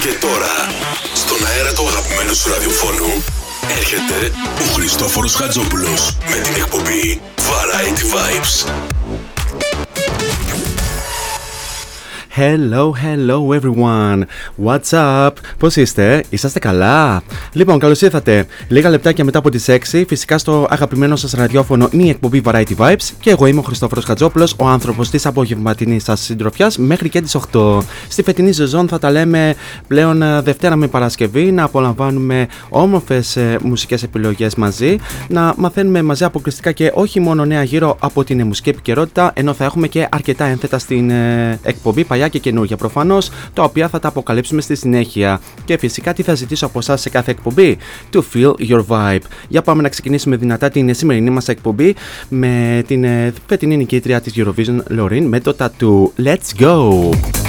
Και τώρα, στον αέρα του αγαπημένου σου ραδιοφώνου, έρχεται ο Χριστόφορος Χατζόπουλος με την εκπομπή Variety Vibes. Hello, hello everyone. What's up? Πώς είστε, είσαστε καλά; Λοιπόν, καλώς ήρθατε. Λίγα λεπτάκια μετά από τις 6, φυσικά στο αγαπημένο σας ραδιόφωνο είναι η εκπομπή Variety Vibes και εγώ είμαι ο Χριστόφορος Χατζόπουλος, ο άνθρωπος της απογευματινής σας συντροφιάς μέχρι και τις 8. Στη φετινή ζεζόν θα τα λέμε πλέον ε, Δευτέρα με Παρασκευή, να απολαμβάνουμε όμορφες μουσικές επιλογές μαζί, να μαθαίνουμε μαζί αποκλειστικά και όχι μόνο νέα γύρω από την μουσική επικαιρότητα, ενώ θα έχουμε και αρκετά ένθετα στην ε, εκπομπή παλιά και καινούργια προφανώς, τα οποία θα τα αποκαλύψουμε στη συνέχεια. Και φυσικά τι θα ζητήσω από εσάς σε κάθε εκπομπή; To feel your vibe. Για πάμε να ξεκινήσουμε δυνατά την σημερινή μας εκπομπή με την ε, φετινή νικήτρια της Eurovision Lorin με το tattoo. Let's go!